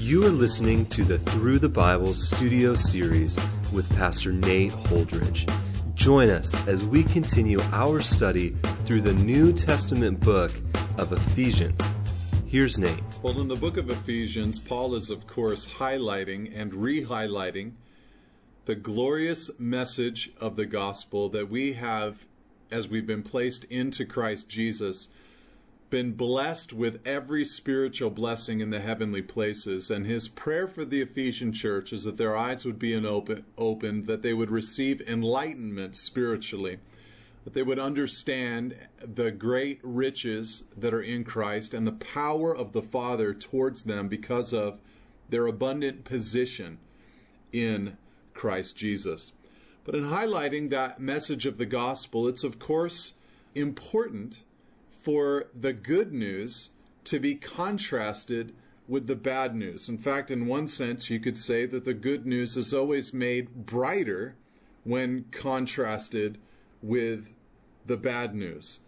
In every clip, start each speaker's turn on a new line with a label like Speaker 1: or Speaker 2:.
Speaker 1: You are listening to the Through the Bible studio series with Pastor Nate Holdridge. Join us as we continue our study through the New Testament book of Ephesians. Here's Nate.
Speaker 2: Well, in the book of Ephesians, Paul is, of course, highlighting and re highlighting the glorious message of the gospel that we have, as we've been placed into Christ Jesus, been blessed with every spiritual blessing in the heavenly places. And his prayer for the Ephesian church is that their eyes would be open, opened, that they would receive enlightenment spiritually, that they would understand the great riches that are in Christ and the power of the Father towards them because of their abundant position in Christ Jesus. But in highlighting that message of the gospel, it's of course important for the good news to be contrasted with the bad news. In fact, in one sense, you could say that the good news is always made brighter when contrasted with the bad news.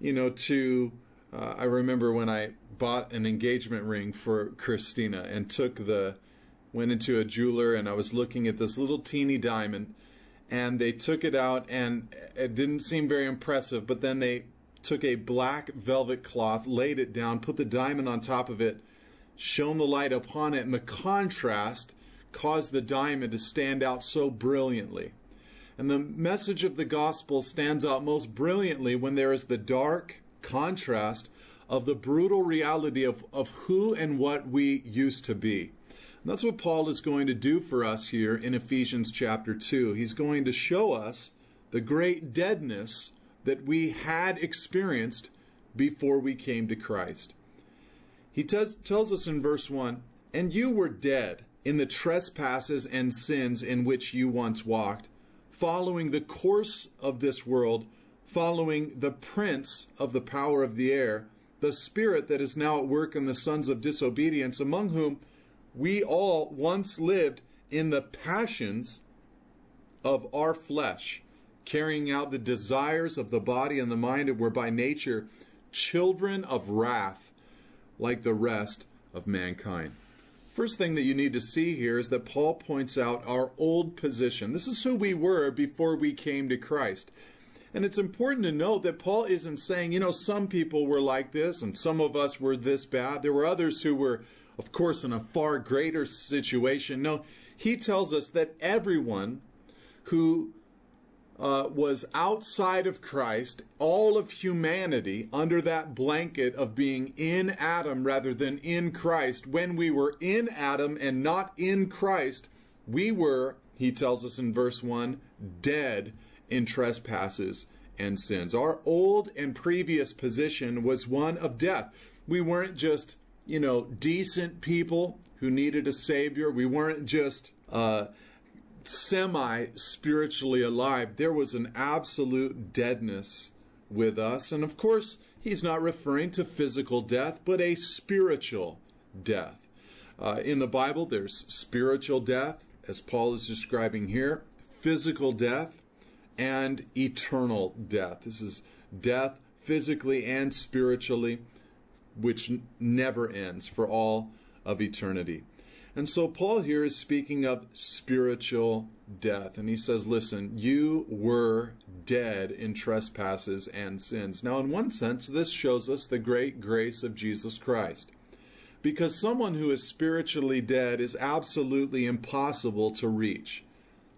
Speaker 2: You know, to, uh, I remember when I bought an engagement ring for Christina and took the, went into a jeweler and I was looking at this little teeny diamond and they took it out and it didn't seem very impressive, but then they took a black velvet cloth, laid it down, put the diamond on top of it, shone the light upon it, and the contrast caused the diamond to stand out so brilliantly. And the message of the gospel stands out most brilliantly when there is the dark contrast of the brutal reality of, of who and what we used to be. And that's what Paul is going to do for us here in Ephesians chapter 2. He's going to show us the great deadness that we had experienced before we came to Christ. He t- tells us in verse 1 And you were dead in the trespasses and sins in which you once walked, following the course of this world, following the prince of the power of the air, the spirit that is now at work in the sons of disobedience, among whom we all once lived in the passions of our flesh carrying out the desires of the body and the mind, and were by nature children of wrath, like the rest of mankind. First thing that you need to see here is that Paul points out our old position. This is who we were before we came to Christ. And it's important to note that Paul isn't saying, you know, some people were like this and some of us were this bad. There were others who were, of course, in a far greater situation. No, he tells us that everyone who uh, was outside of Christ, all of humanity under that blanket of being in Adam rather than in Christ. When we were in Adam and not in Christ, we were, he tells us in verse 1, dead in trespasses and sins. Our old and previous position was one of death. We weren't just, you know, decent people who needed a Savior. We weren't just, uh, semi spiritually alive, there was an absolute deadness with us. And of course, he's not referring to physical death, but a spiritual death. Uh, in the Bible, there's spiritual death, as Paul is describing here, physical death, and eternal death. This is death physically and spiritually, which n- never ends for all of eternity. And so Paul here is speaking of spiritual death. And he says, Listen, you were dead in trespasses and sins. Now, in one sense, this shows us the great grace of Jesus Christ. Because someone who is spiritually dead is absolutely impossible to reach.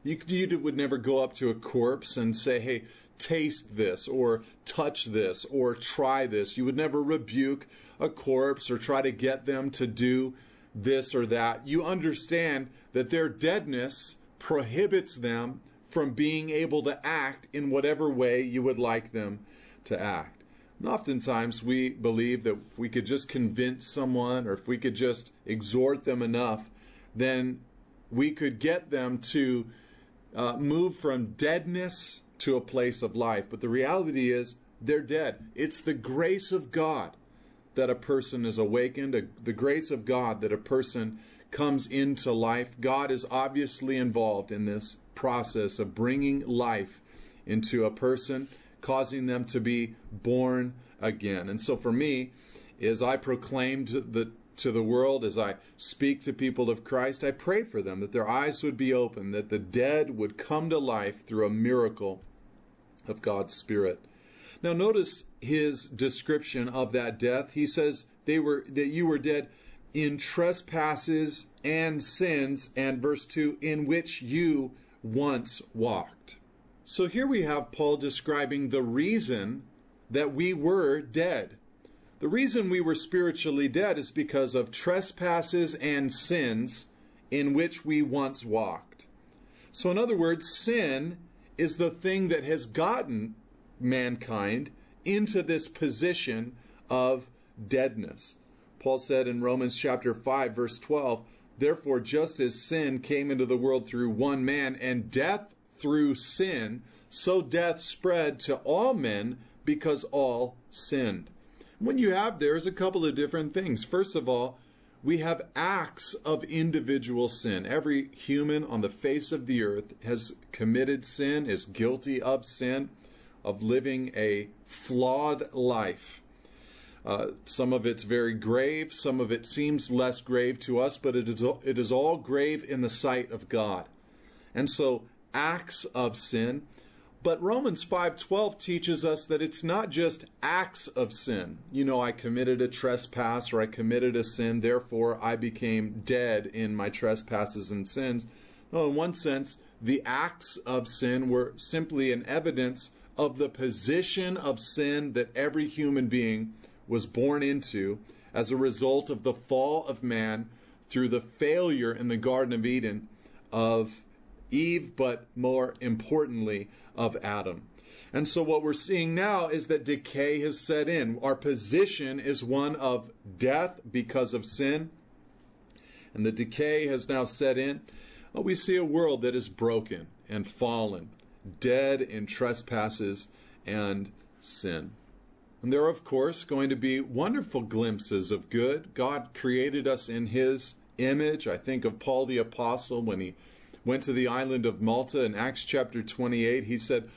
Speaker 2: You, you would never go up to a corpse and say, Hey, taste this, or touch this, or try this. You would never rebuke a corpse or try to get them to do this or that, you understand that their deadness prohibits them from being able to act in whatever way you would like them to act. And oftentimes we believe that if we could just convince someone or if we could just exhort them enough, then we could get them to uh, move from deadness to a place of life. But the reality is, they're dead. It's the grace of God that a person is awakened, a, the grace of God that a person comes into life. God is obviously involved in this process of bringing life into a person, causing them to be born again. And so for me, as I proclaimed the to the world, as I speak to people of Christ, I pray for them that their eyes would be open, that the dead would come to life through a miracle of God's Spirit. Now notice his description of that death. He says they were that you were dead in trespasses and sins and verse 2 in which you once walked. So here we have Paul describing the reason that we were dead. The reason we were spiritually dead is because of trespasses and sins in which we once walked. So, in other words, sin is the thing that has gotten mankind into this position of deadness. Paul said in Romans chapter 5 verse 12, therefore just as sin came into the world through one man and death through sin, so death spread to all men because all sinned. When you have there's a couple of different things. First of all, we have acts of individual sin. Every human on the face of the earth has committed sin, is guilty of sin of living a flawed life. Uh, some of it's very grave, some of it seems less grave to us, but it is, it is all grave in the sight of God. And so, acts of sin. But Romans 5:12 teaches us that it's not just acts of sin. You know, I committed a trespass or I committed a sin, therefore I became dead in my trespasses and sins. No, in one sense, the acts of sin were simply an evidence of the position of sin that every human being was born into as a result of the fall of man through the failure in the Garden of Eden of Eve, but more importantly, of Adam. And so what we're seeing now is that decay has set in. Our position is one of death because of sin, and the decay has now set in. We see a world that is broken and fallen dead in trespasses and sin. And there are, of course, going to be wonderful glimpses of good. God created us in His image. I think of Paul the Apostle when he went to the island of Malta in Acts chapter 28. He said,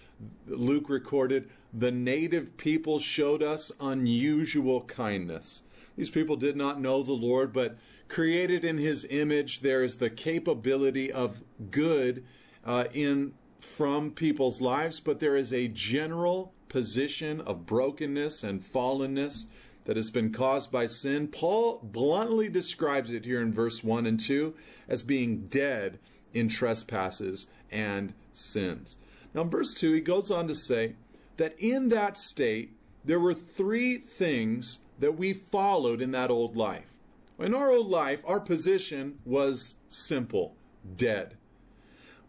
Speaker 2: Luke recorded, the native people showed us unusual kindness. These people did not know the Lord, but created in His image, there is the capability of good uh, in from people's lives, but there is a general position of brokenness and fallenness that has been caused by sin. Paul bluntly describes it here in verse 1 and 2 as being dead in trespasses and sins. Now, in verse 2, he goes on to say that in that state, there were three things that we followed in that old life. In our old life, our position was simple dead.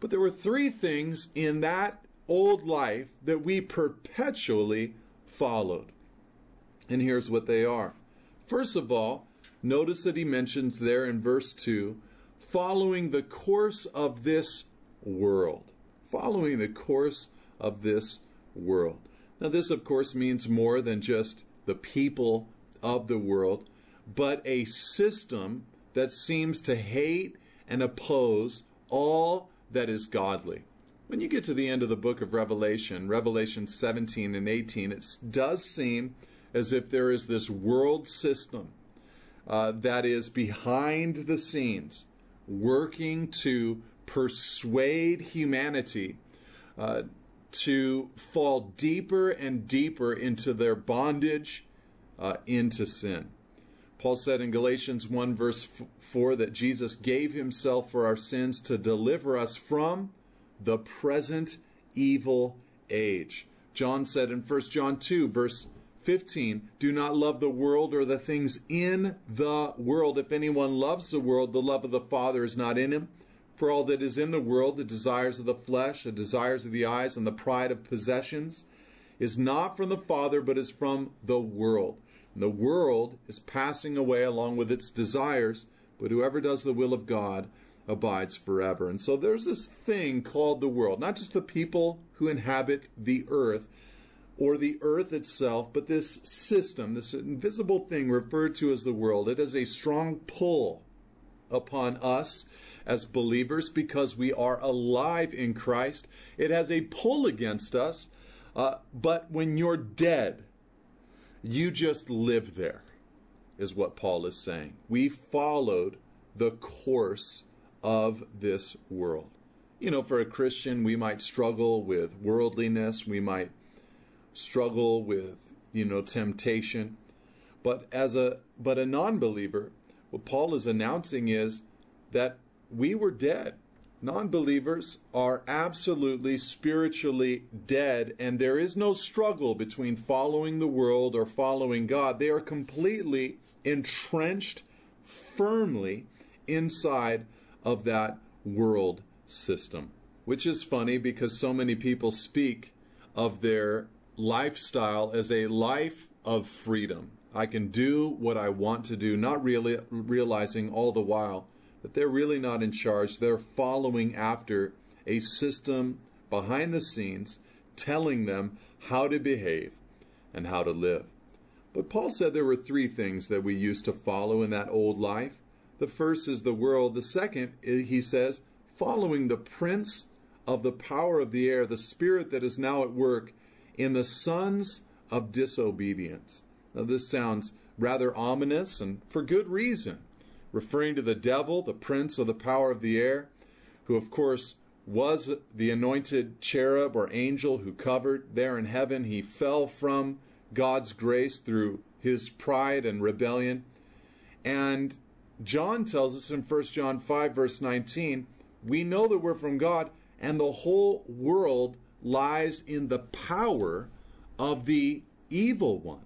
Speaker 2: But there were three things in that old life that we perpetually followed. And here's what they are. First of all, notice that he mentions there in verse 2 following the course of this world. Following the course of this world. Now, this, of course, means more than just the people of the world, but a system that seems to hate and oppose all that is godly. When you get to the end of the book of Revelation, Revelation 17 and 18, it does seem as if there is this world system uh, that is behind the scenes, working to persuade humanity uh, to fall deeper and deeper into their bondage uh, into sin. Paul said in Galatians 1, verse 4, that Jesus gave himself for our sins to deliver us from the present evil age. John said in 1 John 2, verse 15, Do not love the world or the things in the world. If anyone loves the world, the love of the Father is not in him. For all that is in the world, the desires of the flesh, the desires of the eyes, and the pride of possessions, is not from the Father, but is from the world. The world is passing away along with its desires, but whoever does the will of God abides forever. And so there's this thing called the world, not just the people who inhabit the earth or the earth itself, but this system, this invisible thing referred to as the world. It has a strong pull upon us as believers because we are alive in Christ. It has a pull against us. Uh, but when you're dead, you just live there. is what Paul is saying. We followed the course of this world. You know, for a Christian, we might struggle with worldliness, we might struggle with, you know, temptation. But as a but a non-believer, what Paul is announcing is that we were dead. Non-believers are absolutely spiritually dead and there is no struggle between following the world or following God. They are completely entrenched firmly inside of that world system. Which is funny because so many people speak of their lifestyle as a life of freedom. I can do what I want to do, not really realizing all the while that they're really not in charge. They're following after a system behind the scenes telling them how to behave and how to live. But Paul said there were three things that we used to follow in that old life. The first is the world. The second, eh, he says, following the prince of the power of the air, the spirit that is now at work in the sons of disobedience. Now, this sounds rather ominous and for good reason, referring to the devil, the prince of the power of the air, who, of course, was the anointed cherub or angel who covered there in heaven. He fell from God's grace through his pride and rebellion. And John tells us in 1 John 5, verse 19, we know that we're from God, and the whole world lies in the power of the evil one.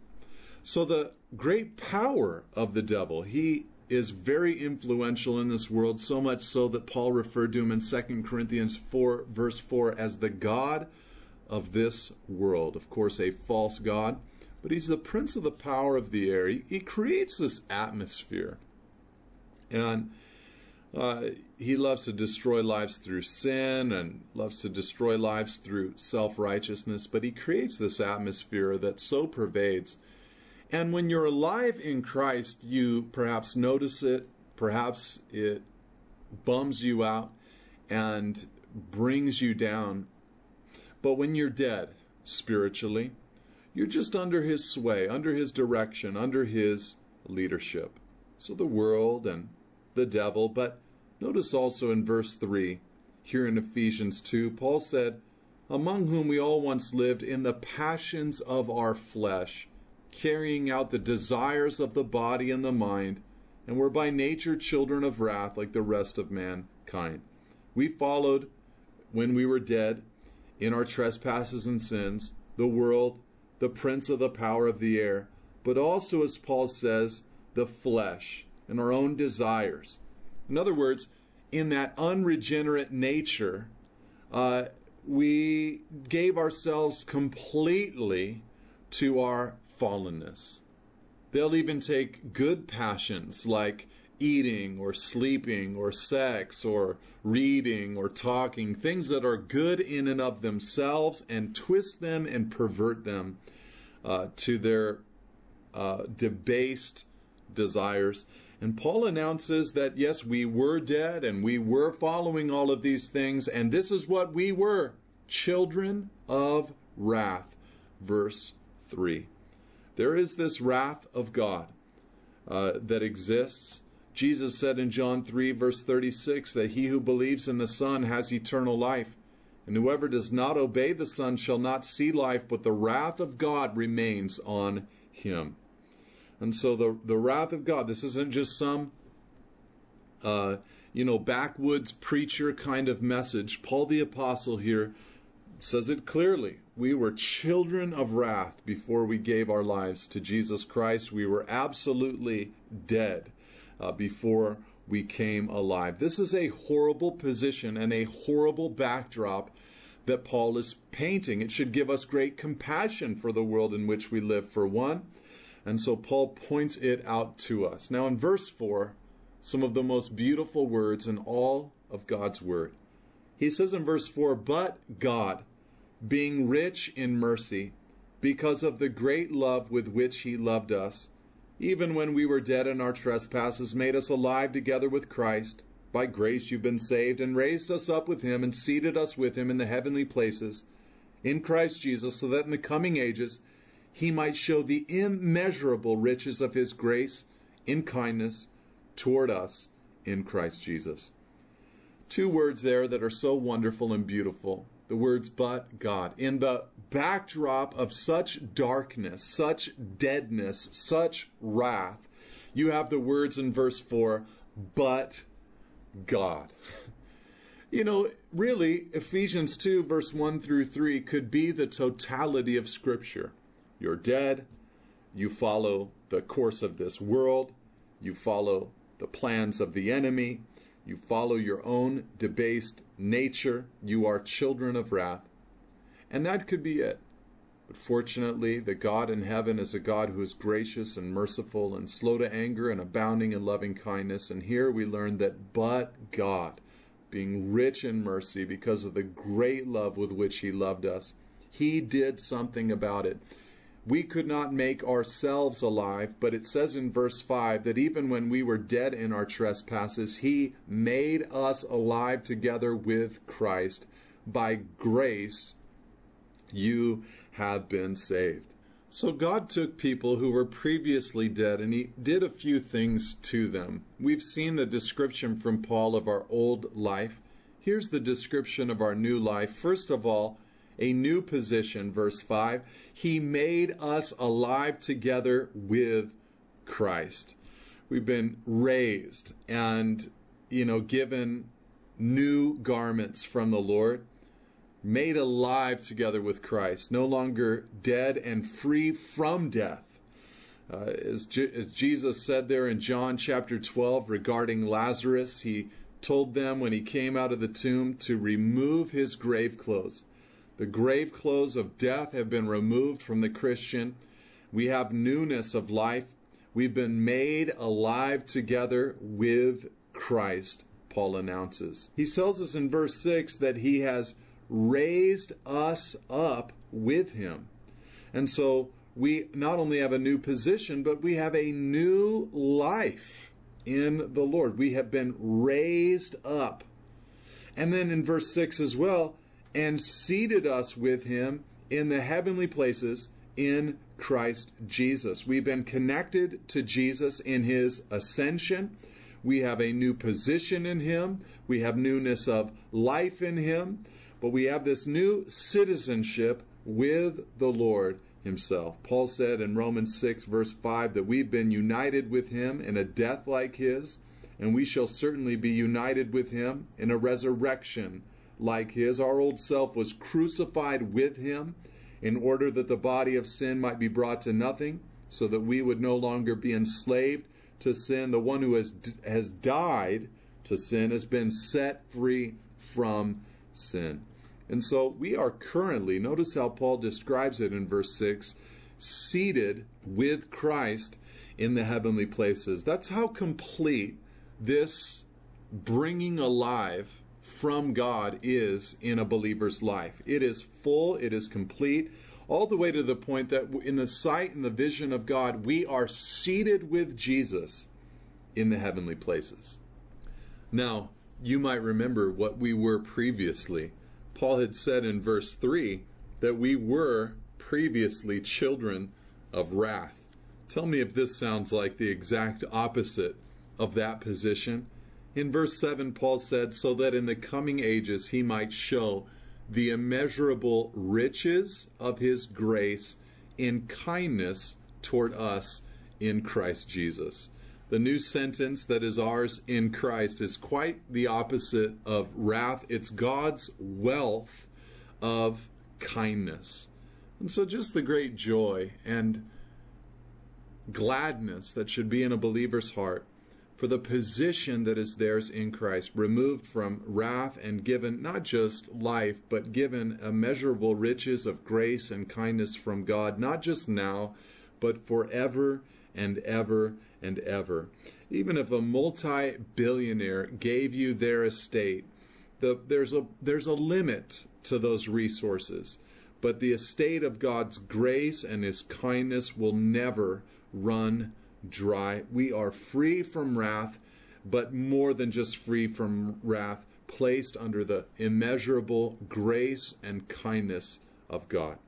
Speaker 2: So, the great power of the devil, he is very influential in this world, so much so that Paul referred to him in 2 Corinthians 4, verse 4, as the God of this world. Of course, a false God, but he's the prince of the power of the air. He, he creates this atmosphere. And uh, he loves to destroy lives through sin and loves to destroy lives through self righteousness, but he creates this atmosphere that so pervades. And when you're alive in Christ, you perhaps notice it, perhaps it bums you out and brings you down. But when you're dead spiritually, you're just under his sway, under his direction, under his leadership. So the world and the devil. But notice also in verse 3, here in Ephesians 2, Paul said, Among whom we all once lived in the passions of our flesh, carrying out the desires of the body and the mind, and were by nature children of wrath like the rest of mankind. We followed, when we were dead, in our trespasses and sins, the world, the prince of the power of the air, but also, as Paul says, the flesh and our own desires. In other words, in that unregenerate nature, uh, we gave ourselves completely to our fallenness. They'll even take good passions like eating or sleeping or sex or reading or talking, things that are good in and of themselves, and twist them and pervert them uh, to their uh, debased desires. And Paul announces that yes, we were dead and we were following all of these things, and this is what we were children of wrath. Verse 3. There is this wrath of God uh, that exists. Jesus said in John 3, verse 36, that he who believes in the Son has eternal life, and whoever does not obey the Son shall not see life, but the wrath of God remains on him. And so the the wrath of God. This isn't just some, uh, you know, backwoods preacher kind of message. Paul the apostle here says it clearly. We were children of wrath before we gave our lives to Jesus Christ. We were absolutely dead uh, before we came alive. This is a horrible position and a horrible backdrop that Paul is painting. It should give us great compassion for the world in which we live, for one. And so Paul points it out to us. Now, in verse 4, some of the most beautiful words in all of God's Word. He says in verse 4 But God, being rich in mercy, because of the great love with which He loved us, even when we were dead in our trespasses, made us alive together with Christ. By grace you've been saved, and raised us up with Him, and seated us with Him in the heavenly places, in Christ Jesus, so that in the coming ages, he might show the immeasurable riches of his grace in kindness toward us in Christ Jesus. Two words there that are so wonderful and beautiful. The words, but God. In the backdrop of such darkness, such deadness, such wrath, you have the words in verse 4, but God. You know, really, Ephesians 2, verse 1 through 3 could be the totality of Scripture. You're dead, you follow the course of this world, you follow the plans of the enemy, you follow your own debased nature, you are children of wrath. And that could be it. But fortunately, the God in heaven is a God who is gracious and merciful and slow to anger and abounding in loving kindness. And here we learn that but God, being rich in mercy because of the great love with which He loved us, He did something about it. We could not make ourselves alive, but it says in verse 5 that even when we were dead in our trespasses, He made us alive together with Christ. By grace, you have been saved. So God took people who were previously dead and he did a few things to them. We've seen the description from Paul of our old life. Here's the description of our new life. First of all, a new position, verse 5. He made us alive together with Christ. We've been raised and, you know, given new garments from the Lord made alive together with Christ, no longer dead and free from death. Uh, as, Je- as Jesus said there in John chapter 12 regarding Lazarus, he told them when he came out of the tomb to remove his grave clothes. The grave clothes of death have been removed from the Christian. We have newness of life. We've been made alive together with Christ, Paul announces. He tells us in verse 6 that he has raised us up with him. And so we not only have a new position, but we have a new life in the Lord. We have been raised up. And then in verse 6 as well, and seated us with him in the heavenly places in Christ Jesus. We've been connected to Jesus in his ascension. We have a new position in him. We have newness of life in him. But we have this new citizenship with the Lord himself. Paul said in Romans 6, verse 5, that we've been united with him in a death like his, and we shall certainly be united with him in a resurrection like his. Our old self was crucified with him in order that the body of sin might be brought to nothing, so that we would no longer be enslaved to sin. The one who has, has died to sin has been set free from sin. And so we are currently, notice how Paul describes it in verse 6, seated with Christ in the heavenly places. That's how complete this bringing alive from God is in a believer's life. It is full, it is complete, all the way to the point that in the sight and the vision of God, we are seated with Jesus in the heavenly places. Now, you might remember what we were previously. Paul had said in verse 3 that we were previously children of wrath. Tell me if this sounds like the exact opposite of that position. In verse 7, Paul said, So that in the coming ages he might show the immeasurable riches of his grace in kindness toward us in Christ Jesus. The new sentence that is ours in Christ is quite the opposite of wrath. It's God's wealth of kindness. And so, just the great joy and gladness that should be in a believer's heart for the position that is theirs in Christ, removed from wrath and given not just life, but given immeasurable riches of grace and kindness from God, not just now, but forever and ever and ever. Even if a multi billionaire gave you their estate, the, there's, a, there's a limit to those resources. But the estate of God's grace and His kindness will never run dry. We are free from wrath, but more than just free from wrath, placed under the immeasurable grace and kindness of God.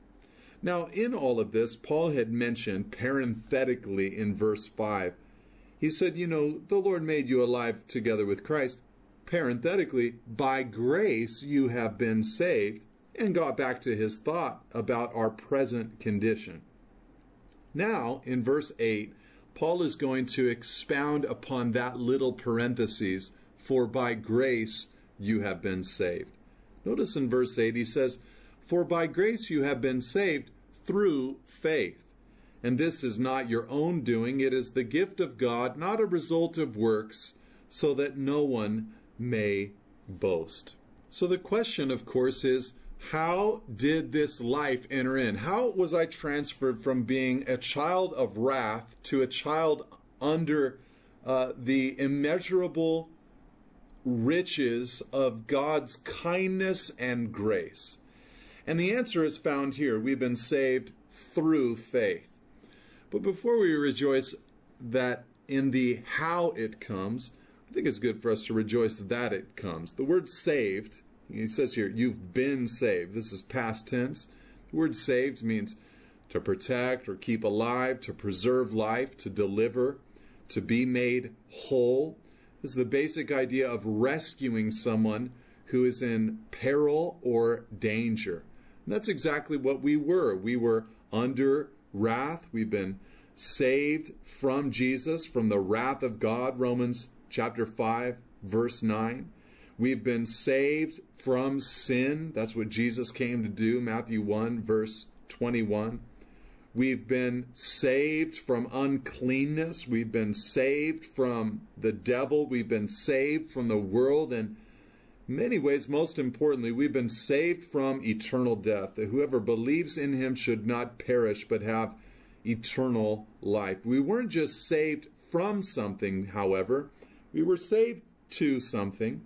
Speaker 2: Now, in all of this, Paul had mentioned parenthetically in verse 5 He said, You know, the Lord made you alive together with Christ. Parenthetically, by grace you have been saved, and got back to his thought about our present condition. Now, in verse 8, Paul is going to expound upon that little parenthesis, for by grace you have been saved. Notice in verse 8, he says, For by grace you have been saved through faith. And this is not your own doing, it is the gift of God, not a result of works, so that no one may boast. So the question, of course, is how did this life enter in? How was I transferred from being a child of wrath to a child under uh, the immeasurable riches of God's kindness and grace? And the answer is found here. We've been saved through faith. But before we rejoice that in the how it comes, I think it's good for us to rejoice that it comes. The word saved, he says here, you've been saved. This is past tense. The word saved means to protect or keep alive, to preserve life, to deliver, to be made whole. This is the basic idea of rescuing someone who is in peril or danger. And that's exactly what we were. We were under wrath. We've been saved from Jesus, from the wrath of God, Romans chapter 5, verse 9. We've been saved from sin. That's what Jesus came to do, Matthew 1, verse 21. We've been saved from uncleanness. We've been saved from the devil. We've been saved from the world. And many ways, most importantly, we've been saved from eternal death. That whoever believes in him should not perish, but have eternal life. We weren't just saved from something, however, we were saved to something.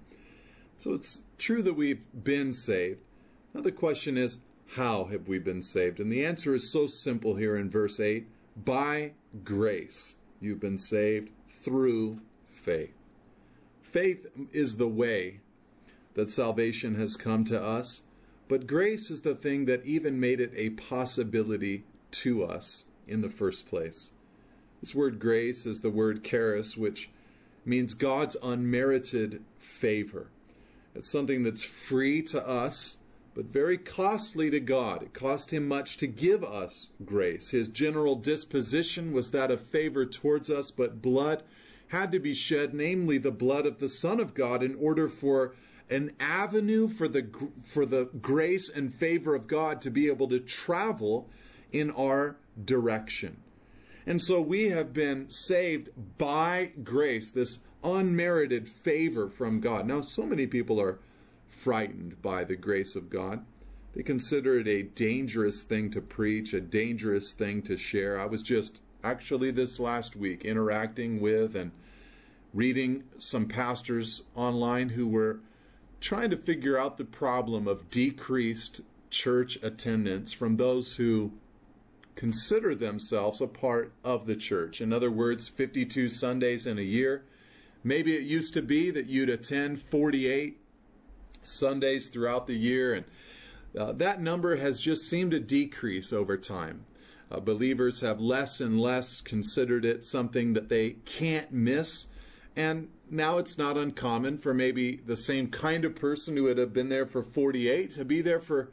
Speaker 2: So it's true that we've been saved. Now the question is, how have we been saved? And the answer is so simple here in verse 8 by grace. You've been saved through faith. Faith is the way that salvation has come to us, but grace is the thing that even made it a possibility to us in the first place. This word grace is the word charis, which means God's unmerited favor. It's something that's free to us, but very costly to God. It cost him much to give us grace. His general disposition was that of favor towards us, but blood had to be shed, namely the blood of the Son of God, in order for an avenue for the for the grace and favor of God to be able to travel in our direction. And so we have been saved by grace, this unmerited favor from God. Now, so many people are frightened by the grace of God. They consider it a dangerous thing to preach, a dangerous thing to share. I was just actually this last week interacting with and reading some pastors online who were trying to figure out the problem of decreased church attendance from those who consider themselves a part of the church. In other words, 52 Sundays in a year. Maybe it used to be that you'd attend 48 Sundays throughout the year, and uh, that number has just seemed to decrease over time. Uh, believers have less and less considered it something that they can't miss. And now it's not uncommon for maybe the same kind of person who would have been there for 48 to be there for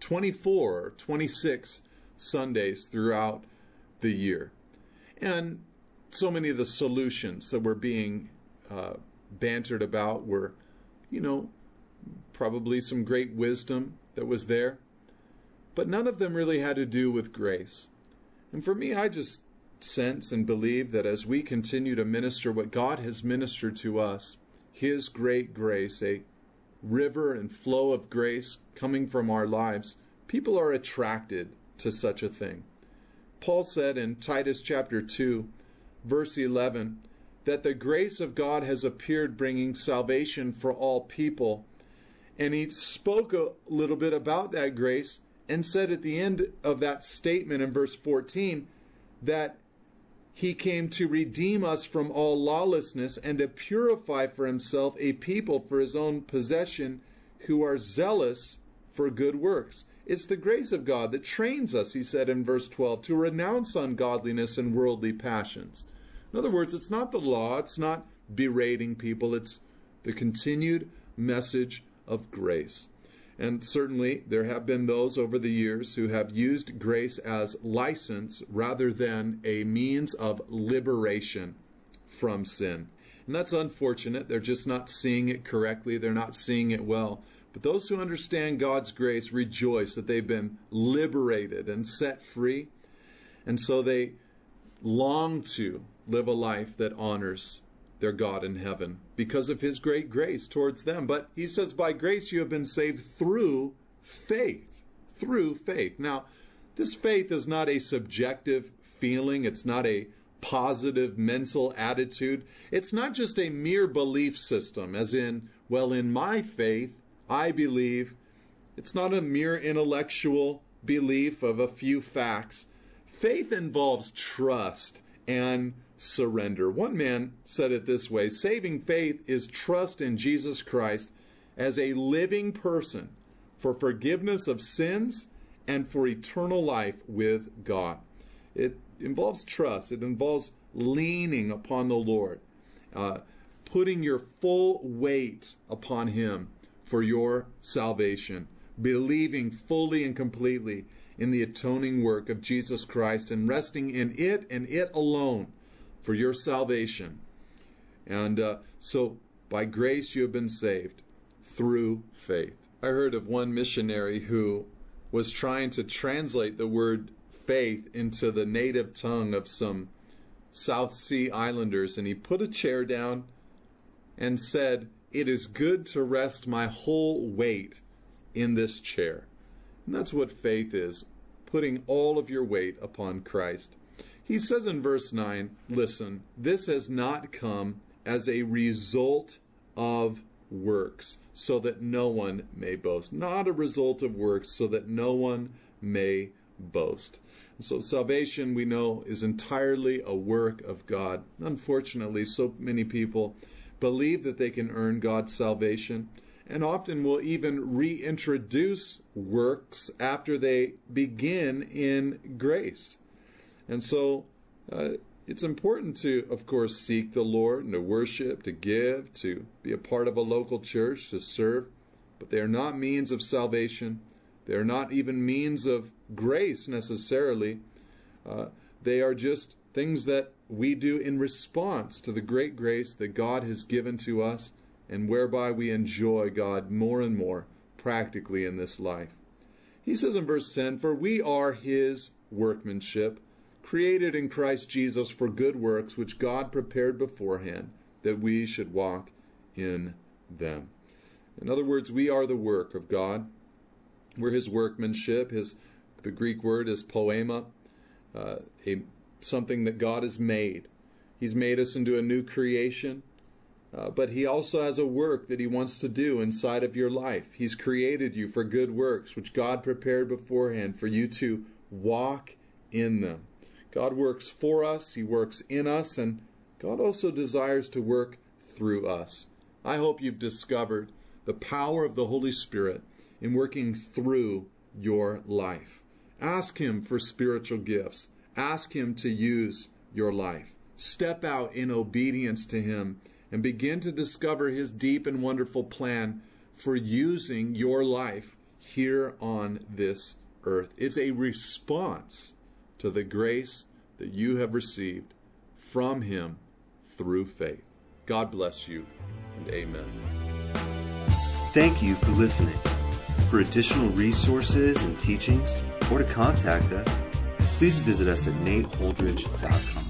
Speaker 2: 24 or 26 Sundays throughout the year. And so many of the solutions that were being uh, bantered about were, you know, probably some great wisdom that was there, but none of them really had to do with grace. And for me, I just sense and believe that as we continue to minister what God has ministered to us, His great grace, a river and flow of grace coming from our lives, people are attracted to such a thing. Paul said in Titus chapter 2, verse 11, that the grace of God has appeared, bringing salvation for all people. And he spoke a little bit about that grace and said at the end of that statement in verse 14 that he came to redeem us from all lawlessness and to purify for himself a people for his own possession who are zealous for good works. It's the grace of God that trains us, he said in verse 12, to renounce ungodliness and worldly passions. In other words, it's not the law, it's not berating people, it's the continued message of grace. And certainly there have been those over the years who have used grace as license rather than a means of liberation from sin. And that's unfortunate. They're just not seeing it correctly, they're not seeing it well. But those who understand God's grace rejoice that they've been liberated and set free. And so they long to live a life that honors their God in heaven because of his great grace towards them. But he says, by grace you have been saved through faith. Through faith. Now, this faith is not a subjective feeling, it's not a positive mental attitude. It's not just a mere belief system, as in, well, in my faith, I believe. It's not a mere intellectual belief of a few facts. Faith involves trust and surrender. One man said it this way Saving faith is trust in Jesus Christ as a living person for forgiveness of sins and for eternal life with God. It involves trust, it involves leaning upon the Lord, uh, putting your full weight upon Him for your salvation, believing fully and completely in the atoning work of Jesus Christ and resting in it and it alone for your salvation. And uh, so, by grace, you have been saved through faith. I heard of one missionary who was trying to translate the word faith into the native tongue of some South Sea Islanders, and he put a chair down and said, It is good to rest my whole weight in this chair. And that's what faith is putting all of your weight upon Christ. He says in verse 9, listen, this has not come as a result of works, so that no one may boast. Not a result of works, so that no one may boast. So salvation, we know, is entirely a work of God. Unfortunately, so many people believe that they can earn God's salvation and often will even reintroduce works after they begin in grace. And so uh, it's important to, of course, seek the Lord and to worship, to give, to be a part of a local church, to serve, but they are not means of salvation. They are not even means of grace necessarily. Uh, they are just things that we do in response to the great grace that God has given to us and whereby we enjoy God more and more practically in this life. He says in verse 10 For we are His workmanship created in Christ Jesus for good works, which God prepared beforehand that we should walk in them. In other words, we are the work of God. We're His workmanship. His the Greek word is poema, uh, a something that God has made. He's made us into a new creation. Uh, but he also has a work that he wants to do inside of your life. He's created you for good works, which God prepared beforehand for you to walk in them. God works for us, He works in us, and God also desires to work through us. I hope you've discovered the power of the Holy Spirit in working through your life. Ask Him for spiritual gifts. Ask Him to use your life. Step out in obedience to Him and begin to discover His deep and wonderful plan for using your life here on this earth. It's a response to the grace that you have received from Him through faith. God bless you, and amen.
Speaker 1: Thank you for listening. For additional resources and teachings, or to contact us, please visit us at nateholdridge.com.